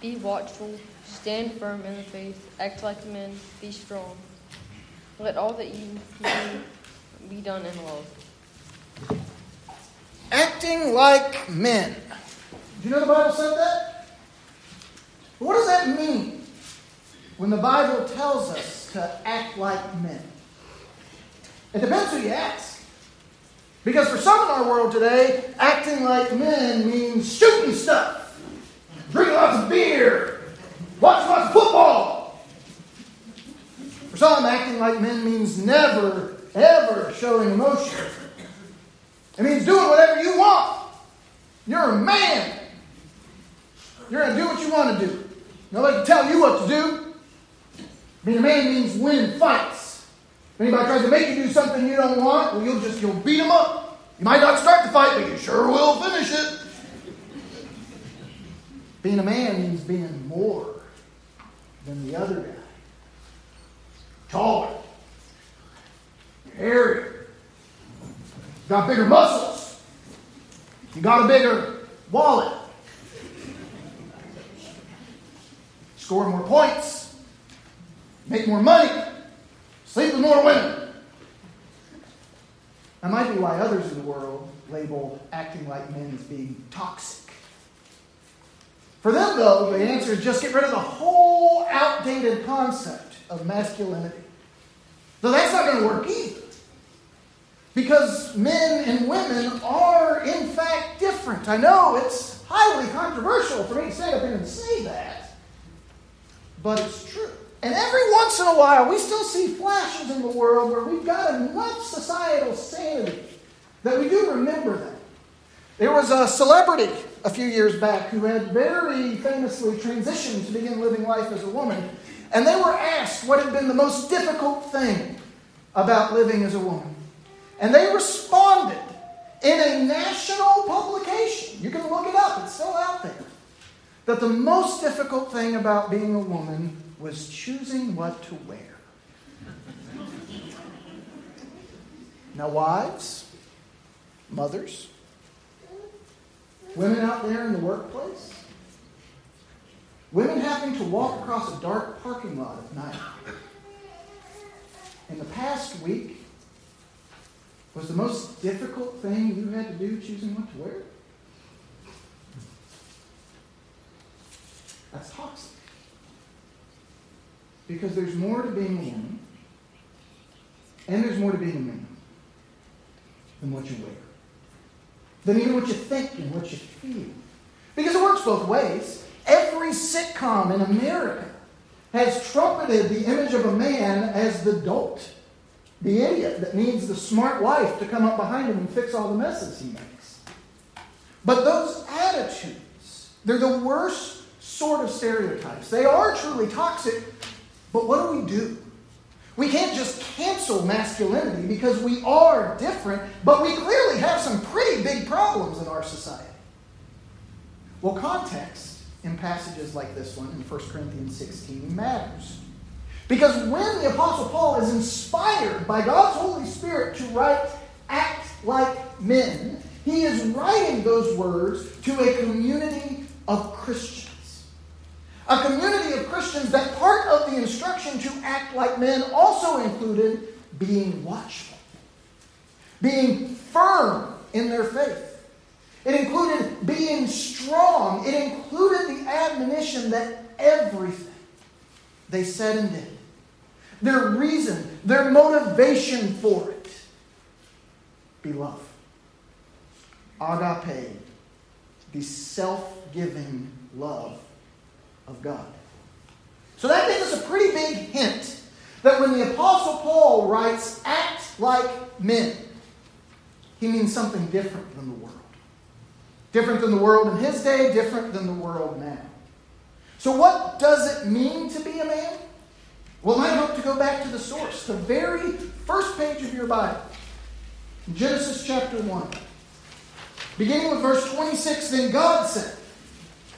Be watchful, stand firm in the faith, act like men, be strong. Let all that you do be done in love. Acting like men. Do you know the Bible said that? What does that mean when the Bible tells us to act like men? It depends who you ask. Because for some in our world today, acting like men means shooting stuff, lots beer, lots of football. For some, acting like men means never, ever showing emotion. It means doing whatever you want. You're a man. You're going to do what you want to do. Nobody can tell you what to do. Being a man means winning fights. If anybody tries to make you do something you don't want, well, you'll just you'll beat them up. You might not start the fight, but you sure will finish it. Being a man means being more than the other guy. Taller, hairier, got bigger muscles, you got a bigger wallet, score more points, make more money, sleep with more women. That might be why others in the world label acting like men as being toxic. For them, though, the answer is just get rid of the whole outdated concept of masculinity. Though that's not going to work either. Because men and women are, in fact, different. I know it's highly controversial for me to stand up here and say that, but it's true. And every once in a while, we still see flashes in the world where we've got enough societal sanity that we do remember that. There was a celebrity a few years back who had very famously transitioned to begin living life as a woman, and they were asked what had been the most difficult thing about living as a woman. And they responded in a national publication. You can look it up, it's still out there. That the most difficult thing about being a woman was choosing what to wear. Now, wives, mothers, women out there in the workplace, women having to walk across a dark parking lot at night. In the past week, was the most difficult thing you had to do choosing what to wear? That's toxic. Because there's more to being a woman, and there's more to being a man than what you wear, than even what you think and what you feel. Because it works both ways. Every sitcom in America has trumpeted the image of a man as the dolt, the idiot that needs the smart wife to come up behind him and fix all the messes he makes. But those attitudes, they're the worst sort of stereotypes. They are truly toxic, but what do we do? We can't just cancel masculinity because we are different, but we clearly have some pretty big problems in our society. Well, context in passages like this one in 1 Corinthians 16 matters. Because when the Apostle Paul is inspired by God's Holy Spirit to write, act like men, he is writing those words to a community of Christians. A community of Christians that part of the instruction to act like men also included being watchful, being firm in their faith. It included being strong. It included the admonition that everything they said and did, their reason, their motivation for it, be love. Agape, the self giving love of God. So that gives us a pretty big hint that when the Apostle Paul writes, act like men, he means something different than the world. Different than the world in his day, different than the world now. So, what does it mean to be a man? Well, I hope to go back to the source, the very first page of your Bible, Genesis chapter 1. Beginning with verse 26, then God said,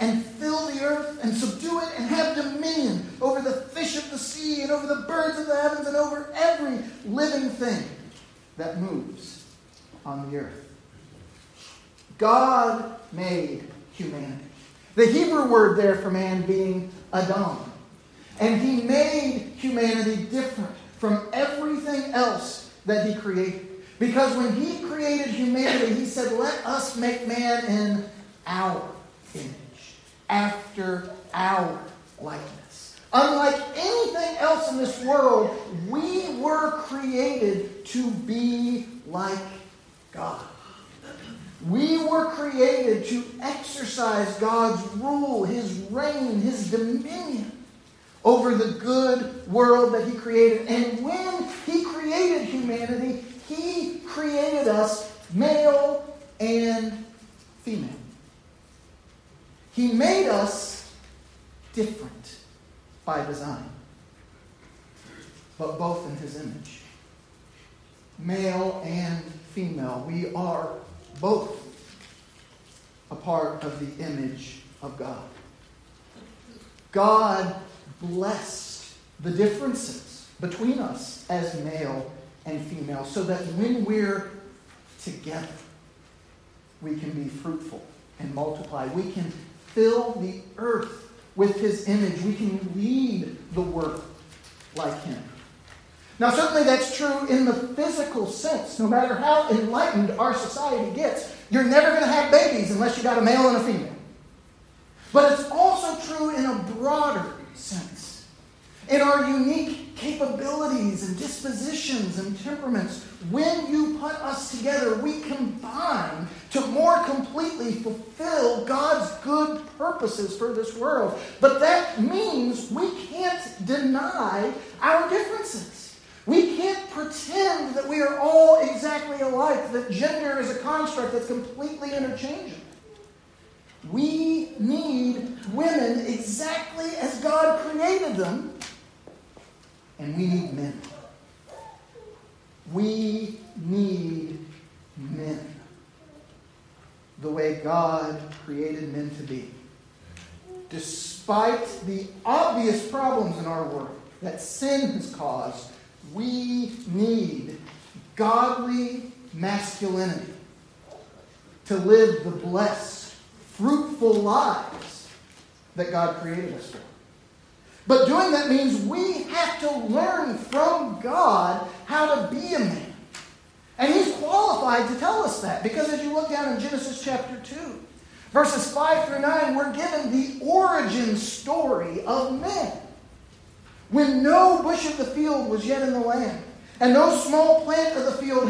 and fill the earth and subdue it and have dominion over the fish of the sea and over the birds of the heavens and over every living thing that moves on the earth. God made humanity. The Hebrew word there for man being Adam. And he made humanity different from everything else that he created. Because when he created humanity, he said, Let us make man in our image after our likeness. Unlike anything else in this world, we were created to be like God. We were created to exercise God's rule, His reign, His dominion over the good world that He created. And when He created humanity, He created us male and female. He made us different by design, but both in His image. Male and female, we are both a part of the image of God. God blessed the differences between us as male and female so that when we're together, we can be fruitful and multiply. We can fill the earth with his image. We can lead the work like him. Now, certainly that's true in the physical sense. No matter how enlightened our society gets, you're never going to have babies unless you got a male and a female. But it's also true in a broader sense. In our unique capabilities and dispositions and temperaments, when you put us together, we combine to more completely fulfill God's good purposes for this world. But that means we can't deny our differences. We can't pretend that we are all exactly alike, that gender is a construct that's completely interchangeable. We need women exactly as God created them, and we need men. We need men the way God created men to be. Despite the obvious problems in our world that sin has caused, we need godly masculinity to live the blessed, fruitful lives that God created us for. But doing that means we have to learn from God how to be a man. And He's qualified to tell us that because as you look down in Genesis chapter 2, verses 5 through 9, we're given the origin story of men when no bush of the field was yet in the land, and no small plant of the field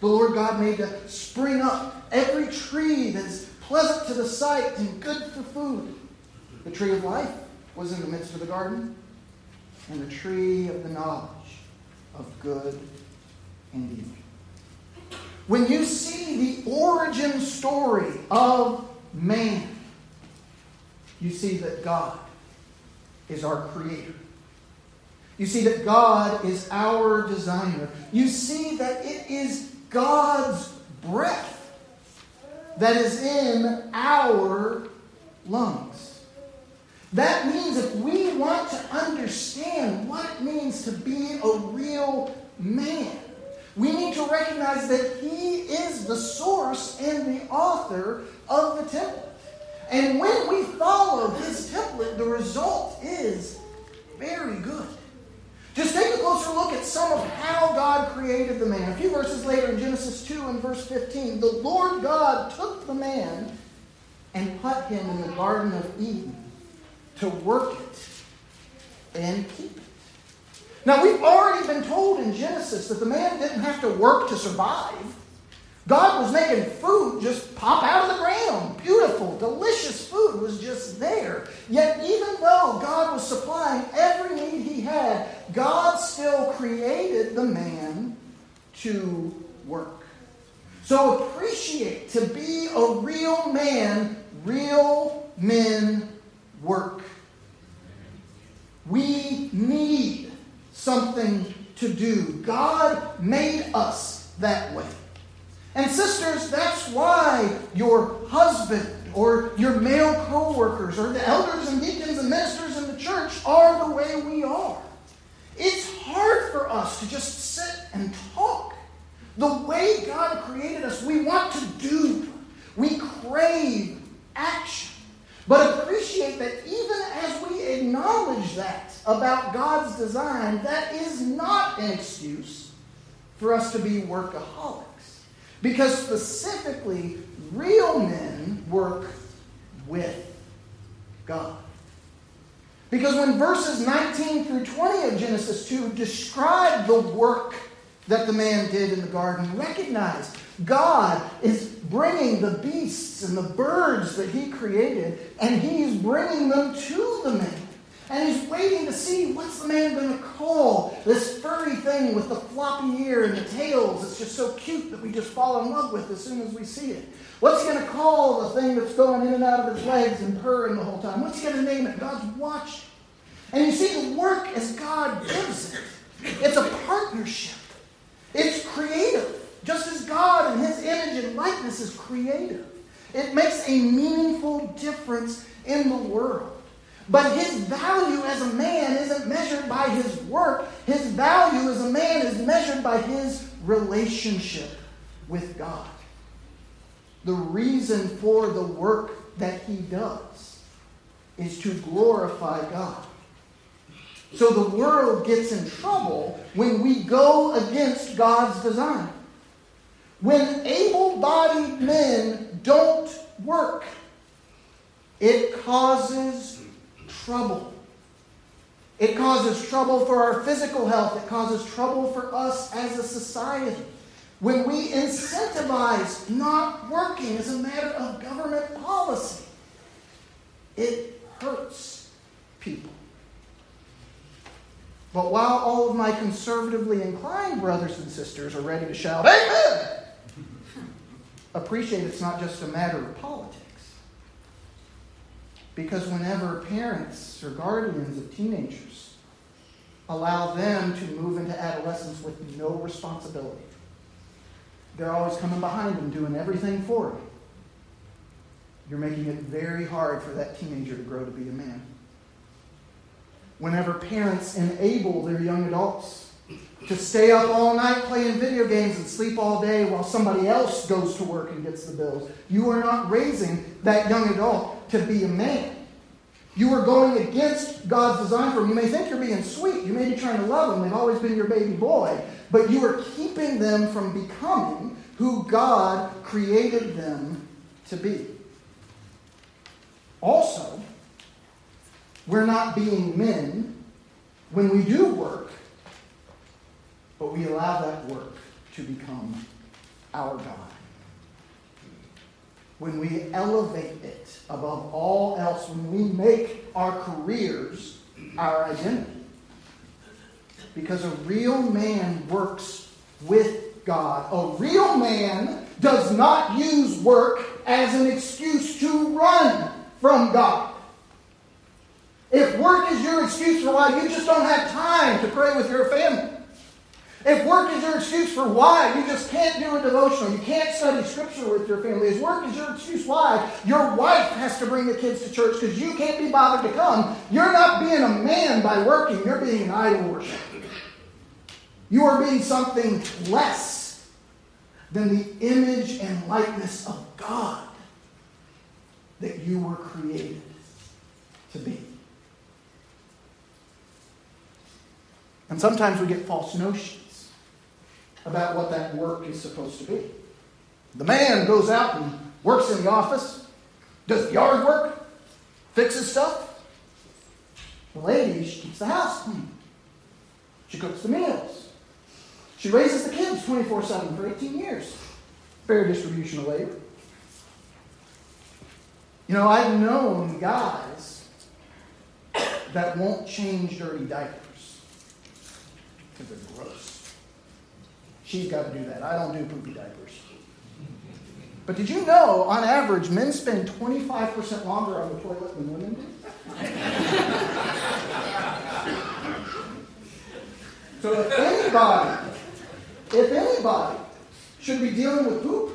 the Lord God made to spring up every tree that is pleasant to the sight and good for food. The tree of life was in the midst of the garden, and the tree of the knowledge of good and evil. When you see the origin story of man, you see that God is our creator. You see that God is our designer. You see that it is God's breath that is in our lungs. That means if we want to understand what it means to be a real man, we need to recognize that He is the source and the author of the template. And when we follow His template, the result is very good. Just take a closer look at some of how God created the man. A few verses later in Genesis 2 and verse 15, the Lord God took the man and put him in the Garden of Eden to work it and keep it. Now, we've already been told in Genesis that the man didn't have to work to survive. God was making food just pop out of the ground. Beautiful, delicious food was just there. Yet, even though God was supplying every need had, God still created the man to work. So appreciate to be a real man, real men work. We need something to do. God made us that way. And sisters, that's why your husband or your male co-workers or the elders and deacons and ministers in church are the way we are. It's hard for us to just sit and talk. The way God created us, we want to do. We crave action. But appreciate that even as we acknowledge that about God's design, that is not an excuse for us to be workaholics. Because specifically, real men work with God. Because when verses 19 through 20 of Genesis 2 describe the work that the man did in the garden, recognize God is bringing the beasts and the birds that he created, and he's bringing them to the man. And he's waiting to see what's the man going to call this furry thing with the floppy ear and the tails. It's just so cute that we just fall in love with as soon as we see it. What's he going to call the thing that's going in and out of his legs and purring the whole time? What's he going to name it? God's watching. And you see the work as God gives it. It's a partnership. It's creative. Just as God in his image and likeness is creative. It makes a meaningful difference in the world. But his value as a man isn't measured by his work. His value as a man is measured by his relationship with God. The reason for the work that he does is to glorify God. So the world gets in trouble when we go against God's design. When able bodied men don't work, it causes trouble. It causes trouble for our physical health. It causes trouble for us as a society. When we incentivize not working as a matter of government policy, it hurts people. But while all of my conservatively inclined brothers and sisters are ready to shout, Amen! appreciate it's not just a matter of politics. Because whenever parents or guardians of teenagers allow them to move into adolescence with no responsibility, they're always coming behind them doing everything for them. You're making it very hard for that teenager to grow to be a man. Whenever parents enable their young adults to stay up all night playing video games and sleep all day while somebody else goes to work and gets the bills. You are not raising that young adult to be a man. You are going against God's design for them. You may think you're being sweet. You may be trying to love them. They've always been your baby boy. But you are keeping them from becoming who God created them to be. Also, we're not being men when we do work but we allow that work to become our God. When we elevate it above all else, when we make our careers our identity. Because a real man works with God. A real man does not use work as an excuse to run from God. If work is your excuse for why you just don't have time to pray with your family, if work is your excuse for why you just can't do a devotional, you can't study scripture with your family, if work is your excuse why your wife has to bring the kids to church because you can't be bothered to come, you're not being a man by working, you're being an idol worshiper. You are being something less than the image and likeness of God that you were created to be. And sometimes we get false notions about what that work is supposed to be. The man goes out and works in the office, does yard work, fixes stuff. The lady, she keeps the house clean. She cooks the meals. She raises the kids 24 7 for 18 years. Fair distribution of labor. You know, I've known guys that won't change dirty diapers because they're gross. She's got to do that. I don't do poopy diapers. But did you know, on average, men spend 25% longer on the toilet than women do? so if anybody, if anybody should be dealing with poop,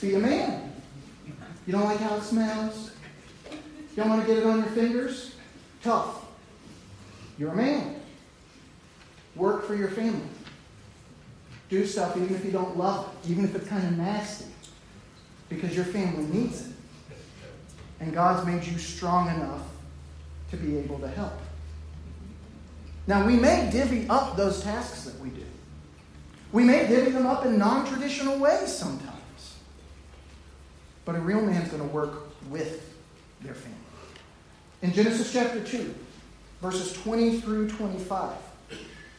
be a man. You don't like how it smells? You don't want to get it on your fingers? Tough. You're a man. Work for your family. Do stuff even if you don't love it, even if it's kind of nasty, because your family needs it. And God's made you strong enough to be able to help. Now, we may divvy up those tasks that we do. We may divvy them up in non traditional ways sometimes. But a real man's going to work with their family. In Genesis chapter 2, verses 20 through 25,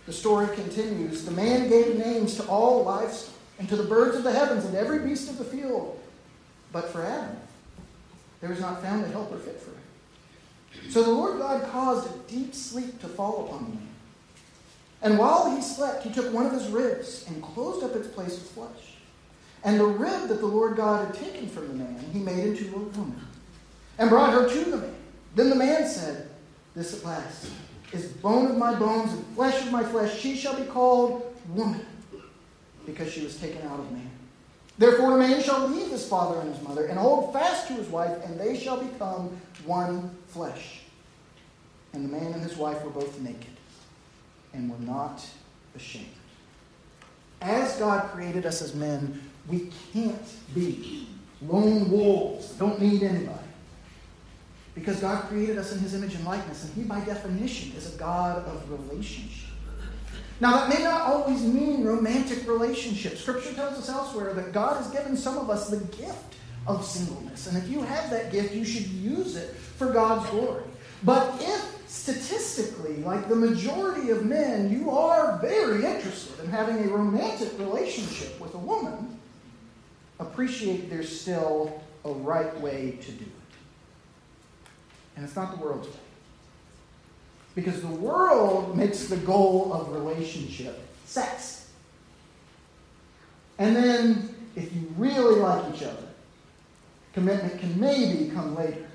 the story continues. The man gave names to all livestock, and to the birds of the heavens, and every beast of the field. But for Adam, there was not found a helper fit for him. So the Lord God caused a deep sleep to fall upon the man. And while he slept, he took one of his ribs and closed up its place with flesh. And the rib that the Lord God had taken from the man, he made into a woman, and brought her to the man. Then the man said, This at last is bone of my bones and flesh of my flesh. She shall be called woman, because she was taken out of man. Therefore, a man shall leave his father and his mother, and hold fast to his wife, and they shall become one flesh. And the man and his wife were both naked, and were not ashamed. As God created us as men, we can't be lone wolves, don't need anybody. Because God created us in his image and likeness, and he, by definition, is a God of relationship. Now, that may not always mean romantic relationships. Scripture tells us elsewhere that God has given some of us the gift of singleness. And if you have that gift, you should use it for God's glory. But if statistically, like the majority of men, you are very interested in having a romantic relationship with a woman, appreciate there's still a right way to do it. And it's not the world's way. Because the world makes the goal of relationship sex. And then, if you really like each other, commitment can maybe come later.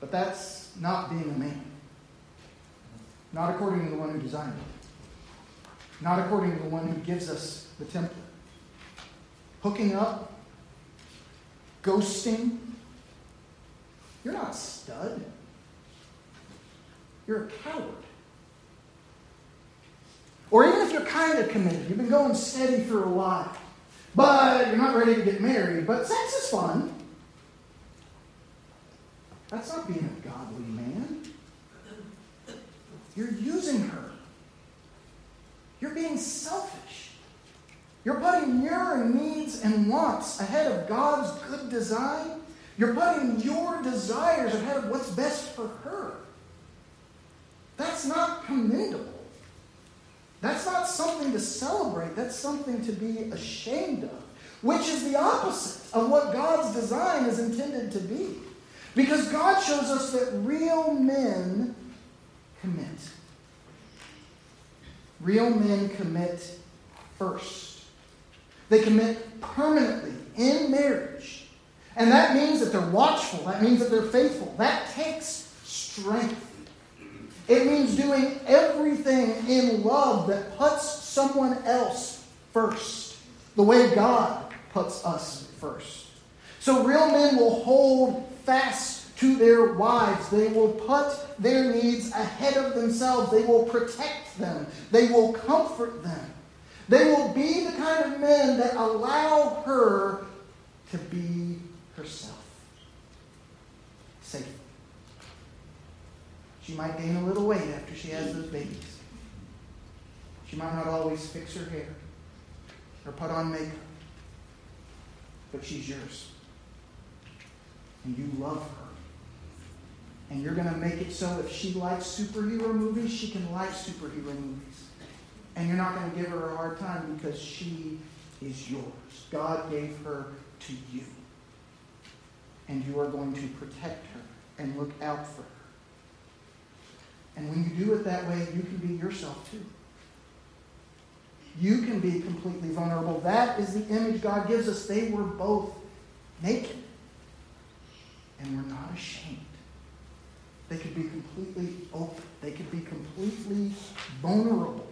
But that's not being a man. Not according to the one who designed it. Not according to the one who gives us the template. Hooking up, ghosting. You're not a stud. You're a coward. Or even if you're kind of committed, you've been going steady for a while, but you're not ready to get married, but sex is fun. That's not being a godly man. You're using her. You're being selfish. You're putting your needs and wants ahead of God's good design. You're putting your desires ahead of what's best for her. That's not commendable. That's not something to celebrate. That's something to be ashamed of, which is the opposite of what God's design is intended to be. Because God shows us that real men commit. Real men commit first. They commit permanently in marriage. And that means that they're watchful. That means that they're faithful. That takes strength. It means doing everything in love that puts someone else first, the way God puts us first. So real men will hold fast to their wives. They will put their needs ahead of themselves. They will protect them. They will comfort them. They will be the kind of men that allow her to be herself. Safely. She might gain a little weight after she has those babies. She might not always fix her hair or put on makeup, but she's yours. And you love her And you're going to make it so if she likes superhero movies, she can like superhero movies. And you're not going to give her a hard time because she is yours. God gave her to you. And you are going to protect her and look out for her. And when you do it that way, you can be yourself too. You can be completely vulnerable. That is the image God gives us. They were both naked and were not ashamed. They could be completely open, they could be completely vulnerable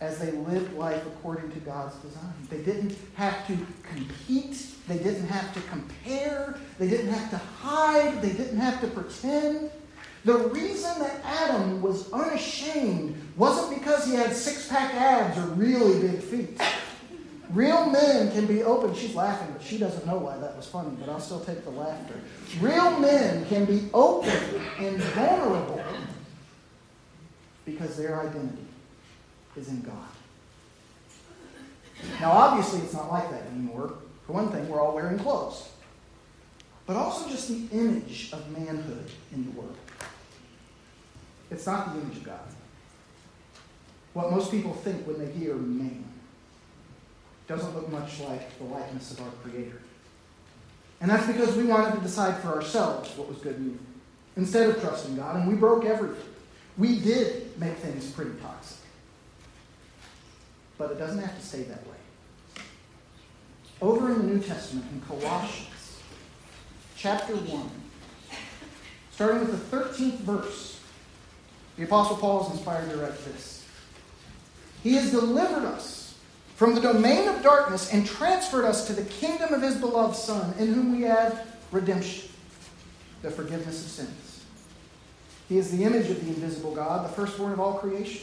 as they lived life according to God's design. They didn't have to compete, they didn't have to compare, they didn't have to hide, they didn't have to pretend. The reason that Adam was unashamed wasn't because he had six pack abs or really big feet. Real men can be open. She's laughing, but she doesn't know why that was funny, but I'll still take the laughter. Real men can be open and vulnerable because their identity is in God. Now, obviously, it's not like that anymore. For one thing, we're all wearing clothes, but also just the image of manhood in the world. It's not the image of God. What most people think when they hear man doesn't look much like the likeness of our Creator. And that's because we wanted to decide for ourselves what was good and evil instead of trusting God, and we broke everything. We did make things pretty toxic. But it doesn't have to stay that way. Over in the New Testament, in Colossians, chapter 1, starting with the 13th verse, the Apostle Paul is inspired to write this. He has delivered us from the domain of darkness and transferred us to the kingdom of his beloved Son, in whom we have redemption, the forgiveness of sins. He is the image of the invisible God, the firstborn of all creation.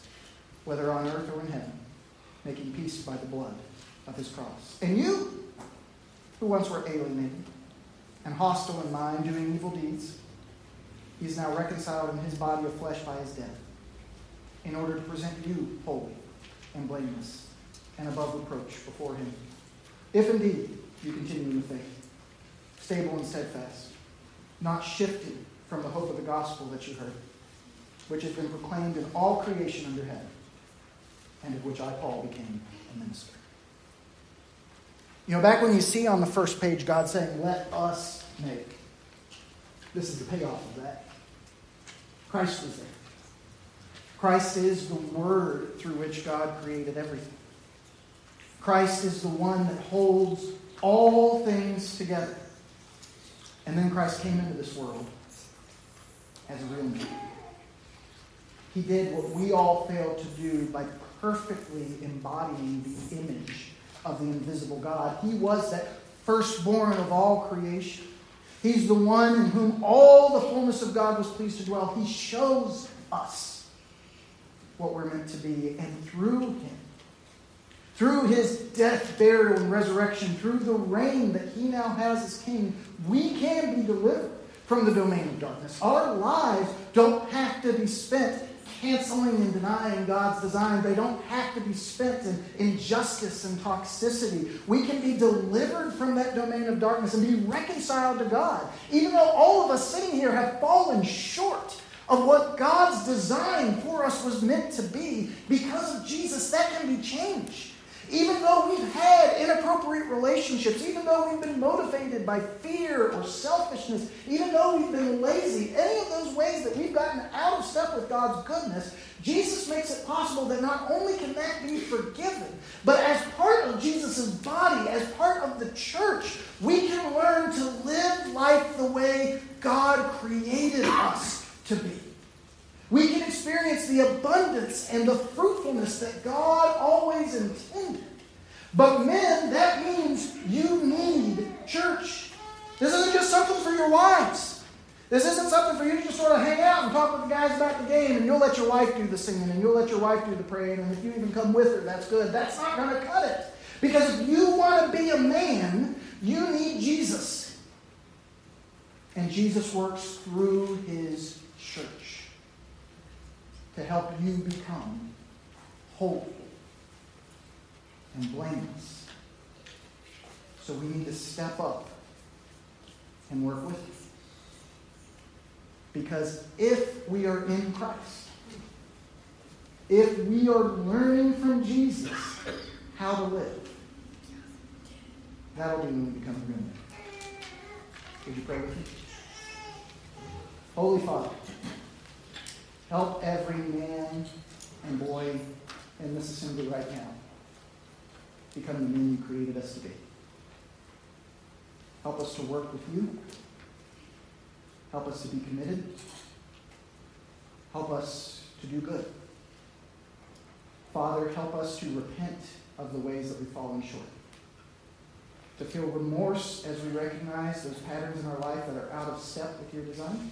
whether on earth or in heaven, making peace by the blood of his cross. And you, who once were alienated and hostile in mind, doing evil deeds, he is now reconciled in his body of flesh by his death, in order to present you holy and blameless and above reproach before him. If indeed you continue in the faith, stable and steadfast, not shifting from the hope of the gospel that you heard, which has been proclaimed in all creation under heaven and of which I, Paul, became a minister. You know, back when you see on the first page God saying, Let us make, this is the payoff of that. Christ was there. Christ is the word through which God created everything. Christ is the one that holds all things together. And then Christ came into this world as a real man. He did what we all failed to do by perfectly embodying the image of the invisible God. He was that firstborn of all creation. He's the one in whom all the fullness of God was pleased to dwell. He shows us what we're meant to be, and through him, through his death, burial, and resurrection, through the reign that he now has as king, we can be delivered from the domain of darkness. Our lives don't have to be spent canceling and denying God's design. They don't have to be spent in injustice and toxicity. We can be delivered from that domain of darkness and be reconciled to God. Even though all of us sitting here have fallen short of what God's design for us was meant to be, because of Jesus, that can be changed. Even though we've had inappropriate relationships, even though we've been motivated by fear or selfishness, even though we've been lazy, any of those ways that we've gotten out of step with God's goodness, Jesus makes it possible that not only can that be forgiven, but as part of Jesus' body, as part of the church, we can learn to live life the way God created us to be. We can experience the abundance and the fruitfulness that God always intended. But men, that means you need church. This isn't just something for your wives. This isn't something for you to just sort of hang out and talk with the guys about the game, and you'll let your wife do the singing, and you'll let your wife do the praying, and if you even come with her, that's good. That's not going to cut it. Because if you want to be a man, you need Jesus. And Jesus works through his church to help you become holy and blameless. So we need to step up and work with you. Because if we are in Christ, if we are learning from Jesus how to live, that'll be when we become man. Would you pray with me? Holy Father, help every man and boy in this assembly right now become the men you created us to be. Help us to work with you. Help us to be committed. Help us to do good. Father, help us to repent of the ways that we've fallen short. To feel remorse as we recognize those patterns in our life that are out of step with your design.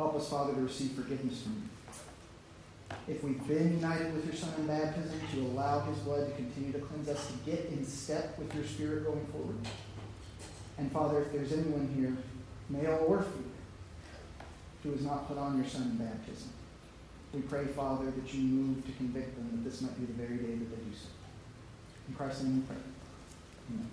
Help us, Father, to receive forgiveness from you. If we've been united with your Son in baptism, to allow his blood to continue to cleanse us, to get in step with your Spirit going forward. And Father, if there's anyone here, male or female, who has not put on your Son in baptism, we pray, Father, that you move to convict them that this might be the very day that they do so. In Christ's name we pray. Amen.